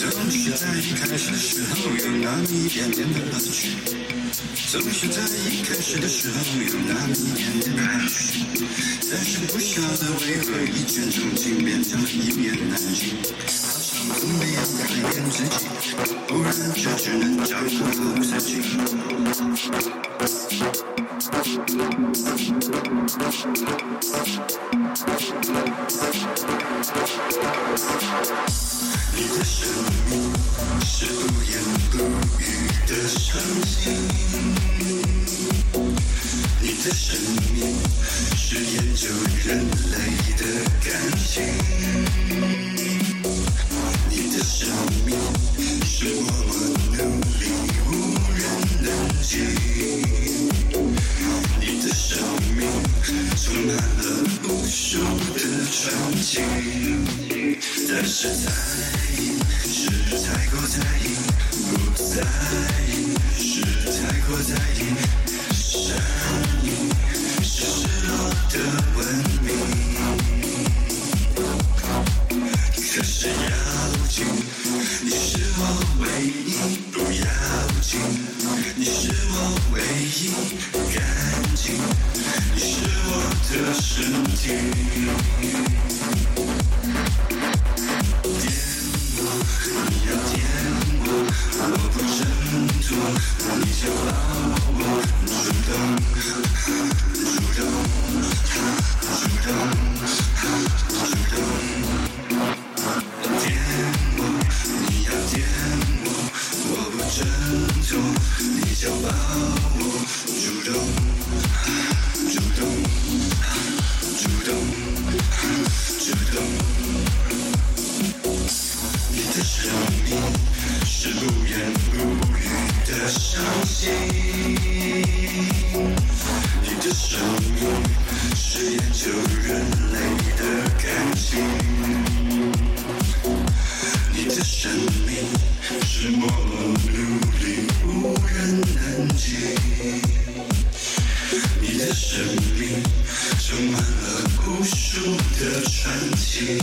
总是在一开始的时候有那么一点点的乐趣，总是在一开始的时候有那么一点点的乐趣，但是不晓得为何一见钟情变成了一言难尽，好像从没有改变自己，不然就只能照顾好自己。你的生命是不言不语的伤心，你的生命是研究人类的感情，你的生命是默默努力无人能及，你的生命充满了无数的传奇。但是在是太过在意，不在意是太过在意，善意是失落的文明。可是要紧，你是我唯一，不要紧，你是我唯一，干净，你是我的身体。你就抱我，主动，主动，主动，主动。你的生命是不言不语的伤心，你的生命是研究人类的感情，你的生命是默无数的传奇。